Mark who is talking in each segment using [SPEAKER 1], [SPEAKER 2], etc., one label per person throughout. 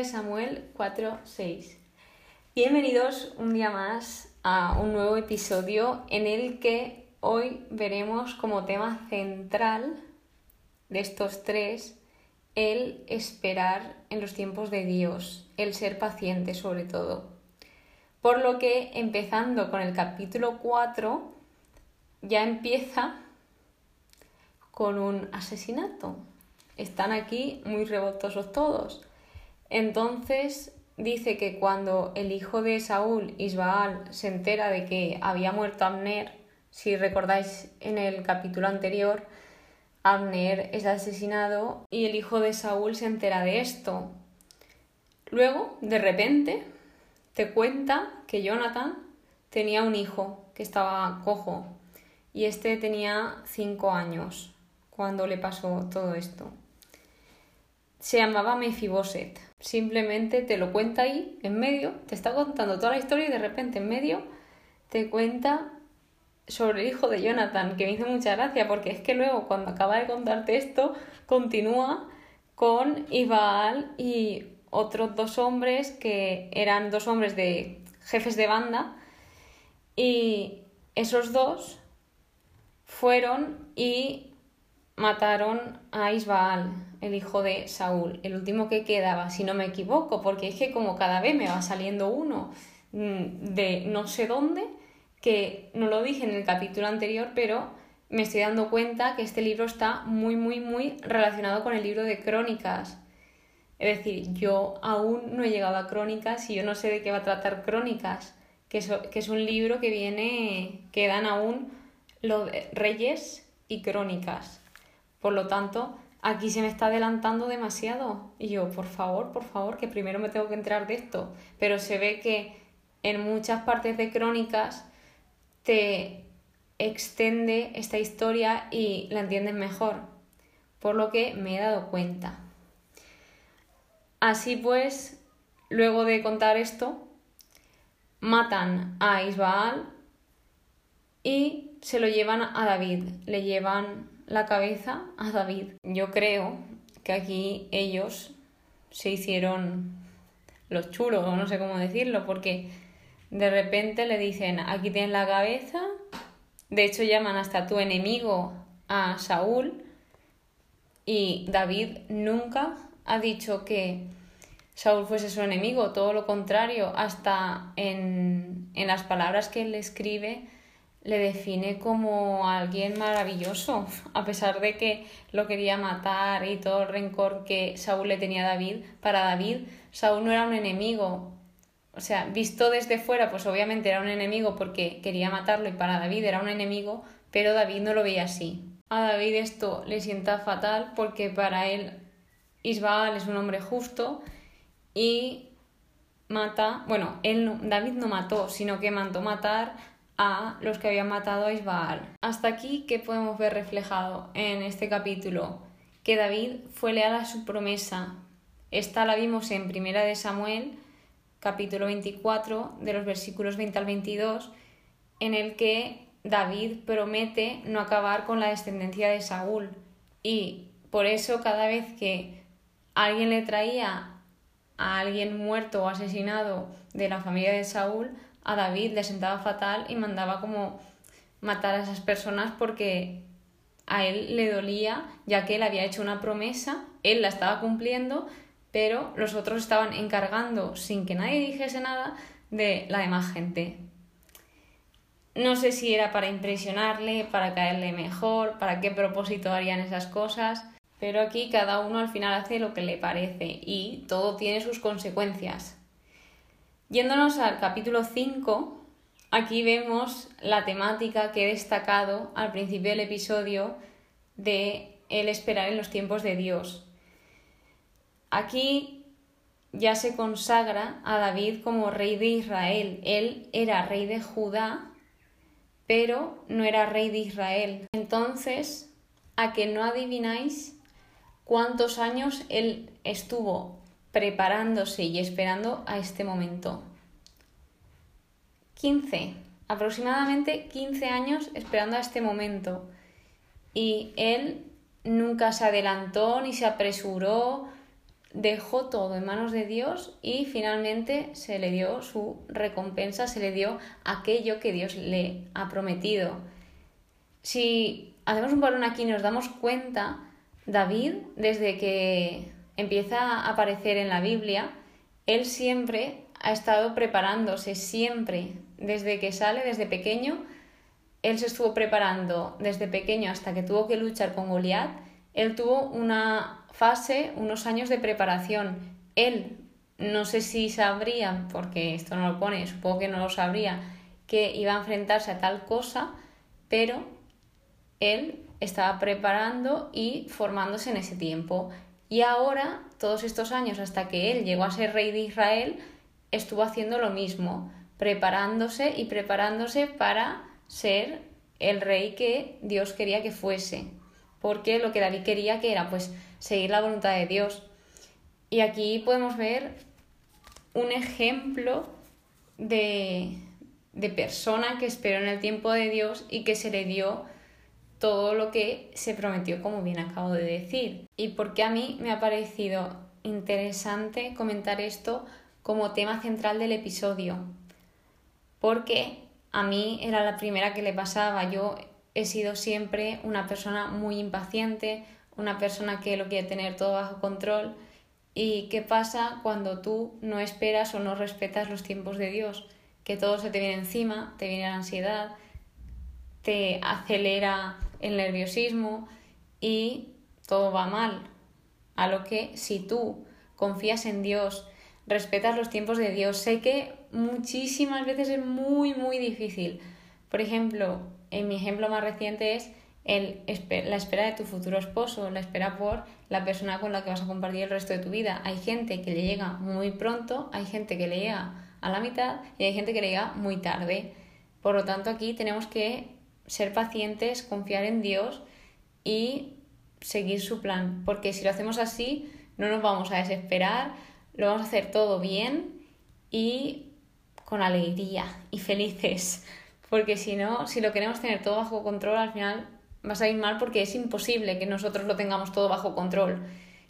[SPEAKER 1] de Samuel 4:6. Bienvenidos un día más a un nuevo episodio en el que hoy veremos como tema central de estos tres el esperar en los tiempos de Dios, el ser paciente sobre todo. Por lo que empezando con el capítulo 4 ya empieza con un asesinato. Están aquí muy revoltosos todos. Entonces dice que cuando el hijo de Saúl, Isbaal, se entera de que había muerto Abner, si recordáis en el capítulo anterior, Abner es asesinado y el hijo de Saúl se entera de esto. Luego, de repente, te cuenta que Jonathan tenía un hijo que estaba cojo y este tenía cinco años cuando le pasó todo esto. Se llamaba Mefiboset. Simplemente te lo cuenta ahí, en medio, te está contando toda la historia y de repente en medio te cuenta sobre el hijo de Jonathan, que me hizo mucha gracia porque es que luego cuando acaba de contarte esto, continúa con Ibaal y otros dos hombres que eran dos hombres de jefes de banda y esos dos fueron y mataron a Isbaal, el hijo de Saúl, el último que quedaba, si no me equivoco, porque es que como cada vez me va saliendo uno mm, de no sé dónde, que no lo dije en el capítulo anterior, pero me estoy dando cuenta que este libro está muy, muy, muy relacionado con el libro de crónicas. Es decir, yo aún no he llegado a crónicas y yo no sé de qué va a tratar crónicas, que es, un libro que viene, que dan aún los reyes y crónicas. Por lo tanto, aquí se me está adelantando demasiado. Y yo, por favor, por favor, que primero me tengo que enterar de esto. Pero se ve que en muchas partes de crónicas te extiende esta historia y la entiendes mejor. Por lo que me he dado cuenta. Así pues, luego de contar esto, matan a Isbaal y se lo llevan a David. Le llevan la cabeza a David. Yo creo que aquí ellos se hicieron los chulos, o no sé cómo decirlo, porque de repente le dicen, aquí tienes la cabeza. De hecho, llaman hasta tu enemigo a Saúl. Y David nunca ha dicho que Saúl fuese su enemigo, todo lo contrario, hasta en, en las palabras que él escribe le define como alguien maravilloso, a pesar de que lo quería matar y todo el rencor que Saúl le tenía a David. Para David, Saúl no era un enemigo. O sea, visto desde fuera, pues obviamente era un enemigo porque quería matarlo y para David era un enemigo, pero David no lo veía así. A David esto le sienta fatal porque para él Isbaal es un hombre justo y mata, bueno, él David no mató, sino que mandó matar a los que habían matado a Isbaal. Hasta aquí, ¿qué podemos ver reflejado en este capítulo? Que David fue leal a su promesa. Esta la vimos en Primera de Samuel, capítulo 24, de los versículos 20 al 22, en el que David promete no acabar con la descendencia de Saúl. Y por eso cada vez que alguien le traía a alguien muerto o asesinado de la familia de Saúl, a David le sentaba fatal y mandaba como matar a esas personas porque a él le dolía, ya que él había hecho una promesa, él la estaba cumpliendo, pero los otros estaban encargando, sin que nadie dijese nada, de la demás gente. No sé si era para impresionarle, para caerle mejor, para qué propósito harían esas cosas, pero aquí cada uno al final hace lo que le parece y todo tiene sus consecuencias. Yéndonos al capítulo 5, aquí vemos la temática que he destacado al principio del episodio de el esperar en los tiempos de Dios. Aquí ya se consagra a David como rey de Israel. Él era rey de Judá, pero no era rey de Israel. Entonces, a que no adivináis cuántos años él estuvo preparándose y esperando a este momento. 15, aproximadamente 15 años esperando a este momento. Y él nunca se adelantó ni se apresuró. dejó todo en manos de Dios y finalmente se le dio su recompensa, se le dio aquello que Dios le ha prometido. Si hacemos un balón aquí y nos damos cuenta, David, desde que empieza a aparecer en la Biblia, él siempre ha estado preparándose, siempre, desde que sale, desde pequeño, él se estuvo preparando desde pequeño hasta que tuvo que luchar con Goliat, él tuvo una fase, unos años de preparación. Él, no sé si sabría, porque esto no lo pone, supongo que no lo sabría, que iba a enfrentarse a tal cosa, pero él estaba preparando y formándose en ese tiempo. Y ahora, todos estos años, hasta que él llegó a ser rey de Israel, estuvo haciendo lo mismo, preparándose y preparándose para ser el rey que Dios quería que fuese. Porque lo que David quería que era pues seguir la voluntad de Dios. Y aquí podemos ver un ejemplo de, de persona que esperó en el tiempo de Dios y que se le dio todo lo que se prometió, como bien acabo de decir. Y porque a mí me ha parecido interesante comentar esto como tema central del episodio. Porque a mí era la primera que le pasaba. Yo he sido siempre una persona muy impaciente, una persona que lo quiere tener todo bajo control. ¿Y qué pasa cuando tú no esperas o no respetas los tiempos de Dios? Que todo se te viene encima, te viene la ansiedad, te acelera el nerviosismo y todo va mal. A lo que si tú confías en Dios, respetas los tiempos de Dios, sé que muchísimas veces es muy, muy difícil. Por ejemplo, en mi ejemplo más reciente es el, la espera de tu futuro esposo, la espera por la persona con la que vas a compartir el resto de tu vida. Hay gente que le llega muy pronto, hay gente que le llega a la mitad y hay gente que le llega muy tarde. Por lo tanto, aquí tenemos que ser pacientes, confiar en Dios y seguir su plan, porque si lo hacemos así, no nos vamos a desesperar, lo vamos a hacer todo bien y con alegría y felices, porque si no, si lo queremos tener todo bajo control, al final va a salir mal porque es imposible que nosotros lo tengamos todo bajo control.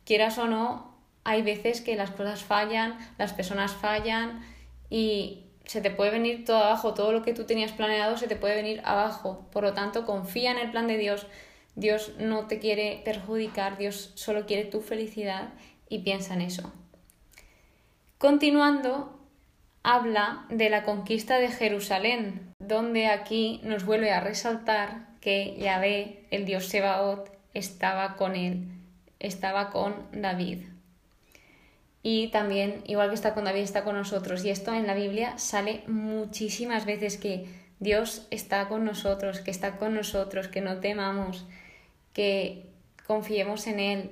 [SPEAKER 1] Quieras o no, hay veces que las cosas fallan, las personas fallan y se te puede venir todo abajo, todo lo que tú tenías planeado se te puede venir abajo. Por lo tanto, confía en el plan de Dios. Dios no te quiere perjudicar, Dios solo quiere tu felicidad y piensa en eso. Continuando, habla de la conquista de Jerusalén, donde aquí nos vuelve a resaltar que Yahvé, el dios Sebaot, estaba con él, estaba con David y también, igual que está con David, está con nosotros. Y esto en la Biblia sale muchísimas veces que Dios está con nosotros, que está con nosotros, que no temamos, que confiemos en Él.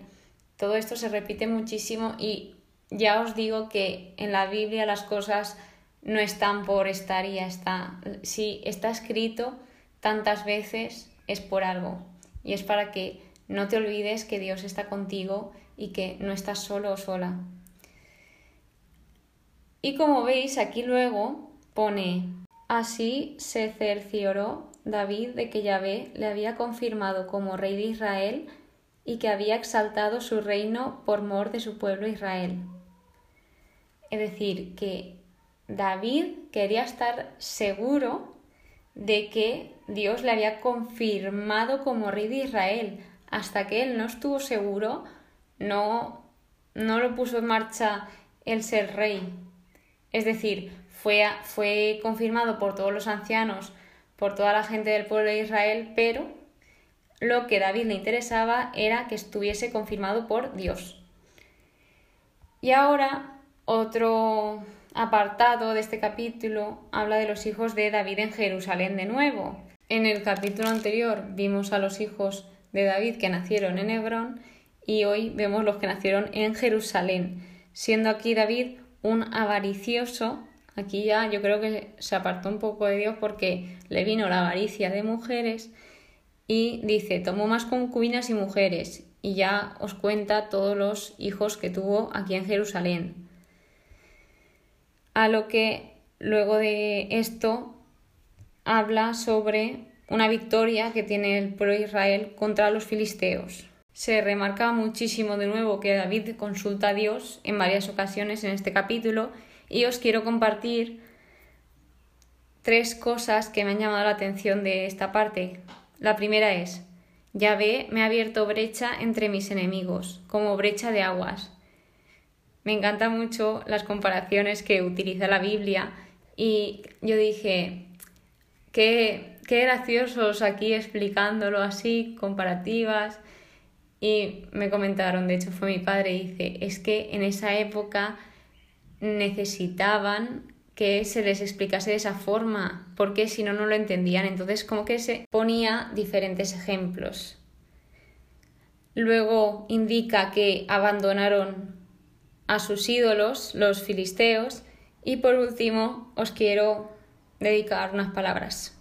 [SPEAKER 1] Todo esto se repite muchísimo y ya os digo que en la Biblia las cosas no están por estar y ya está. Si está escrito tantas veces es por algo y es para que no te olvides que Dios está contigo y que no estás solo o sola. Y como veis, aquí luego pone, así se cercioró David de que Yahvé le había confirmado como rey de Israel y que había exaltado su reino por mor de su pueblo Israel. Es decir, que David quería estar seguro de que Dios le había confirmado como rey de Israel. Hasta que él no estuvo seguro, no, no lo puso en marcha el ser rey. Es decir, fue, fue confirmado por todos los ancianos, por toda la gente del pueblo de Israel, pero lo que David le interesaba era que estuviese confirmado por Dios. Y ahora otro apartado de este capítulo habla de los hijos de David en Jerusalén de nuevo. En el capítulo anterior vimos a los hijos de David que nacieron en Hebrón y hoy vemos los que nacieron en Jerusalén, siendo aquí David un avaricioso, aquí ya yo creo que se apartó un poco de Dios porque le vino la avaricia de mujeres y dice, tomó más concubinas y mujeres y ya os cuenta todos los hijos que tuvo aquí en Jerusalén. A lo que luego de esto habla sobre una victoria que tiene el pueblo de Israel contra los filisteos. Se remarca muchísimo de nuevo que David consulta a Dios en varias ocasiones en este capítulo y os quiero compartir tres cosas que me han llamado la atención de esta parte. La primera es, Yahvé me ha abierto brecha entre mis enemigos, como brecha de aguas. Me encantan mucho las comparaciones que utiliza la Biblia y yo dije, qué, qué graciosos aquí explicándolo así, comparativas. Y me comentaron, de hecho fue mi padre, dice, es que en esa época necesitaban que se les explicase de esa forma, porque si no, no lo entendían. Entonces, como que se ponía diferentes ejemplos. Luego indica que abandonaron a sus ídolos, los filisteos. Y por último, os quiero dedicar unas palabras.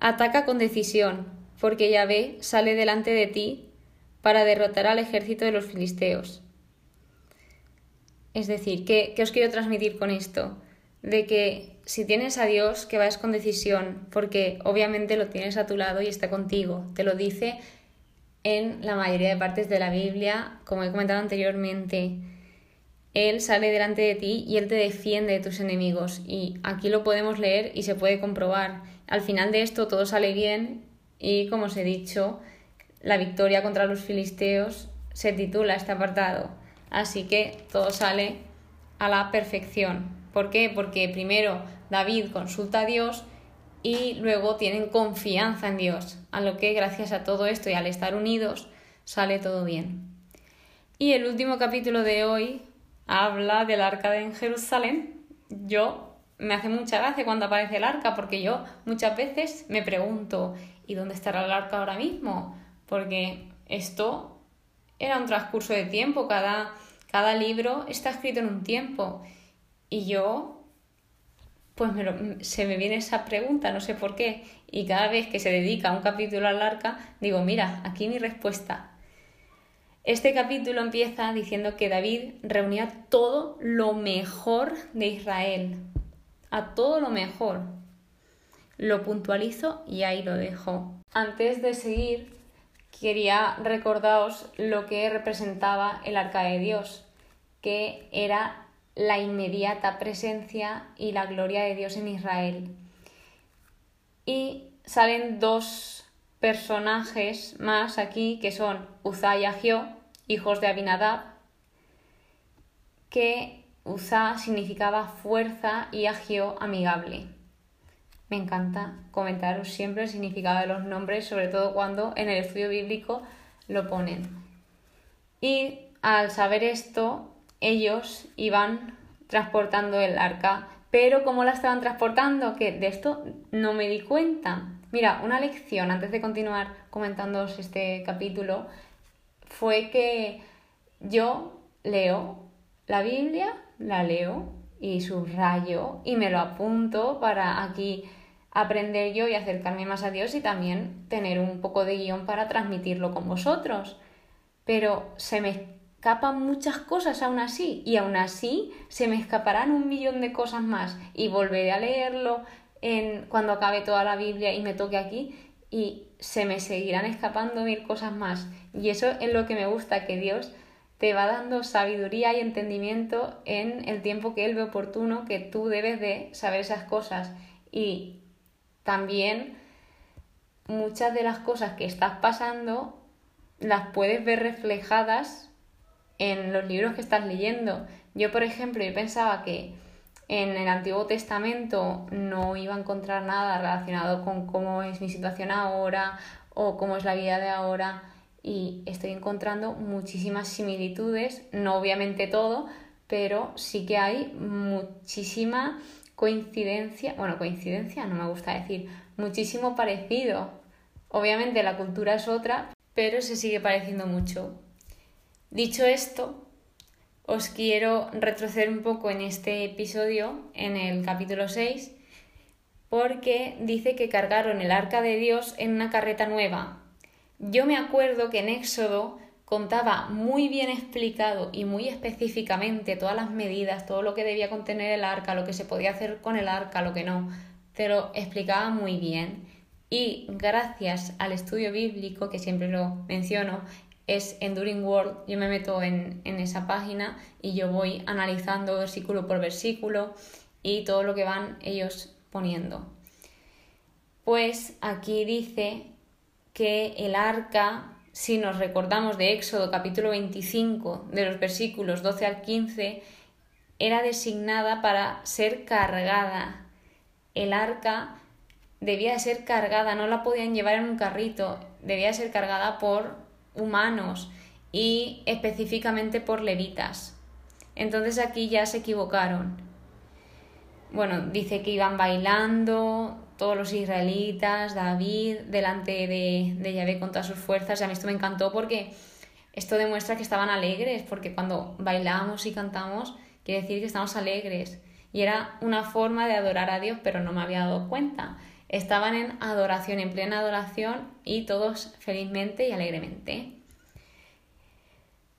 [SPEAKER 1] Ataca con decisión, porque Yahvé sale delante de ti para derrotar al ejército de los filisteos. Es decir, ¿qué, os quiero transmitir con esto? De que si tienes a Dios, que vayas con decisión, porque obviamente lo tienes a tu lado y está contigo. Te lo dice en la mayoría de partes de la Biblia, como he comentado anteriormente. Él sale delante de ti y Él te defiende de tus enemigos. Y aquí lo podemos leer y se puede comprobar. Al final de esto todo sale bien y, como os he dicho, la victoria contra los filisteos se titula este apartado. Así que todo sale a la perfección. ¿Por qué? Porque primero David consulta a Dios y luego tienen confianza en Dios, a lo que gracias a todo esto y al estar unidos sale todo bien. Y el último capítulo de hoy habla del arca de Jerusalén. Yo me hace mucha gracia cuando aparece el arca porque yo muchas veces me pregunto ¿y dónde estará el arca ahora mismo? Porque esto era un transcurso de tiempo, cada, cada libro está escrito en un tiempo. Y yo, pues se me viene esa pregunta, no sé por qué. Y cada vez que se dedica un capítulo al arca, digo, mira, aquí mi respuesta. Este capítulo empieza diciendo que David reunía todo lo mejor de Israel, a todo lo mejor. Lo puntualizo y ahí lo dejo. Antes de seguir, quería recordaros lo que representaba el arca de Dios, que era la inmediata presencia y la gloria de Dios en Israel. Y salen dos personajes más aquí, que son Uzá y Agio, hijos de Abinadab, que Uzá significaba fuerza y Agio amigable. Me encanta comentaros siempre el significado de los nombres, sobre todo cuando en el estudio bíblico lo ponen. Y al saber esto, ellos iban transportando el arca. Pero ¿cómo la estaban transportando? Que de esto no me di cuenta. Mira, una lección antes de continuar comentándoos este capítulo fue que yo leo la Biblia, la leo y subrayo y me lo apunto para aquí aprender yo y acercarme más a Dios y también tener un poco de guion para transmitirlo con vosotros. Pero se me escapan muchas cosas aún así y aún así se me escaparán un millón de cosas más y volveré a leerlo en, cuando acabe toda la Biblia y me toque aquí y se me seguirán escapando mil cosas más. Y eso es lo que me gusta, que Dios te va dando sabiduría y entendimiento en el tiempo que Él ve oportuno, que tú debes de saber esas cosas. Y también muchas de las cosas que estás pasando las puedes ver reflejadas en los libros que estás leyendo. Yo, por ejemplo, yo pensaba que en el Antiguo Testamento no iba a encontrar nada relacionado con cómo es mi situación ahora o cómo es la vida de ahora y estoy encontrando muchísimas similitudes, no obviamente todo, pero sí que hay muchísima coincidencia, bueno, coincidencia no me gusta decir, muchísimo parecido. Obviamente la cultura es otra, pero se sigue pareciendo mucho. Dicho esto, os quiero retroceder un poco en este episodio, en el capítulo 6, porque dice que cargaron el arca de Dios en una carreta nueva. Yo me acuerdo que en Éxodo contaba muy bien explicado y muy específicamente todas las medidas, todo lo que debía contener el arca, lo que se podía hacer con el arca, lo que no, te lo explicaba muy bien. Y gracias al estudio bíblico, que siempre lo menciono, es Enduring World. Yo me meto en, en esa página y yo voy analizando versículo por versículo y todo lo que van ellos poniendo. Pues aquí dice que el arca, si nos recordamos de Éxodo capítulo 25, de los versículos 12 al 15, era designada para ser cargada. El arca debía de ser cargada, no la podían llevar en un carrito, debía ser cargada por humanos y específicamente por levitas. Entonces aquí ya se equivocaron. Bueno, dice que iban bailando todos los israelitas, David, delante de, de Yahvé con todas sus fuerzas. Y a mí esto me encantó porque esto demuestra que estaban alegres, porque cuando bailamos y cantamos, quiere decir que estamos alegres. Y era una forma de adorar a Dios, pero no me había dado cuenta. Estaban en adoración, en plena adoración y todos felizmente y alegremente.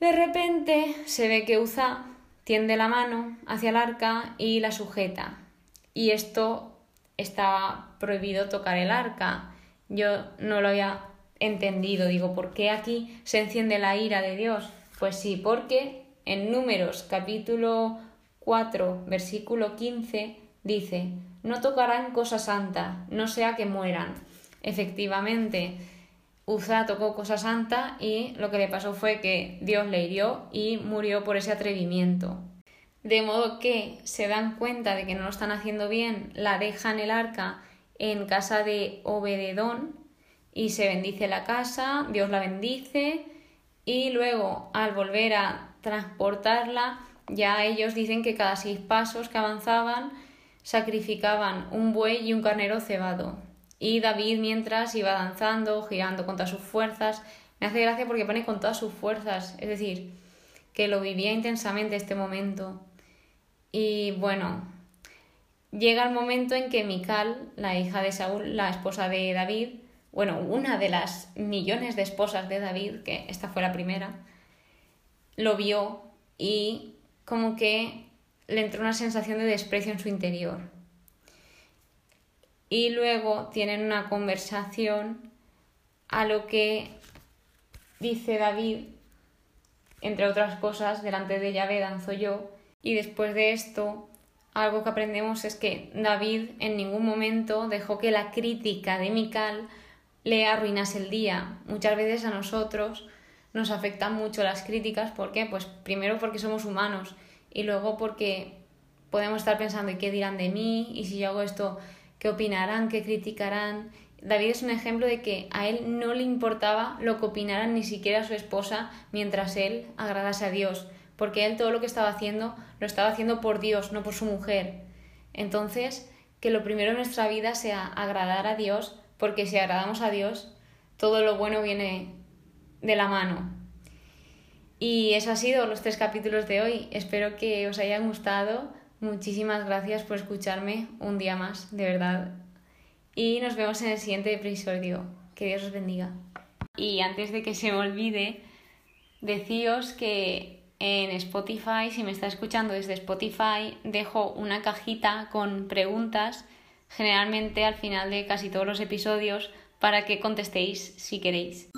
[SPEAKER 1] De repente se ve que Uza tiende la mano hacia el arca y la sujeta. Y esto estaba prohibido tocar el arca. Yo no lo había entendido. Digo, ¿por qué aquí se enciende la ira de Dios? Pues sí, porque en Números capítulo 4, versículo 15 dice, no tocarán cosa santa, no sea que mueran. Efectivamente, Uza tocó cosa santa y lo que le pasó fue que Dios le hirió y murió por ese atrevimiento. De modo que se dan cuenta de que no lo están haciendo bien, la dejan el arca en casa de Obededón y se bendice la casa, Dios la bendice y luego al volver a transportarla ya ellos dicen que cada seis pasos que avanzaban sacrificaban un buey y un carnero cebado. Y David mientras iba danzando, girando con todas sus fuerzas. Me hace gracia porque pone con todas sus fuerzas, es decir, que lo vivía intensamente este momento. Y bueno, llega el momento en que Mical, la hija de Saúl, la esposa de David, bueno, una de las millones de esposas de David, que esta fue la primera, lo vio y como que le entró una sensación de desprecio en su interior. Y luego tienen una conversación a lo que dice David, entre otras cosas, delante de Yahvé danzo yo, y después de esto, algo que aprendemos es que David en ningún momento dejó que la crítica de Mical le arruinase el día. Muchas veces a nosotros nos afectan mucho las críticas, ¿por qué? Pues primero porque somos humanos y luego porque podemos estar pensando, ¿y qué dirán de mí? ¿Y si yo hago esto, qué opinarán? ¿Qué criticarán? David es un ejemplo de que a él no le importaba lo que opinaran ni siquiera su esposa mientras él agradase a Dios, porque él todo lo que estaba haciendo lo estaba haciendo por Dios, no por su mujer. Entonces, que lo primero en nuestra vida sea agradar a Dios, porque si agradamos a Dios, todo lo bueno viene de la mano. Y eso ha sido los tres capítulos de hoy. Espero que os hayan gustado. Muchísimas gracias por escucharme un día más, de verdad. Y nos vemos en el siguiente episodio. Que Dios os bendiga. Y antes de que se me olvide, decíos que en Spotify, si me está escuchando desde Spotify, dejo una cajita con preguntas, generalmente al final de casi todos los episodios, para que contestéis si queréis.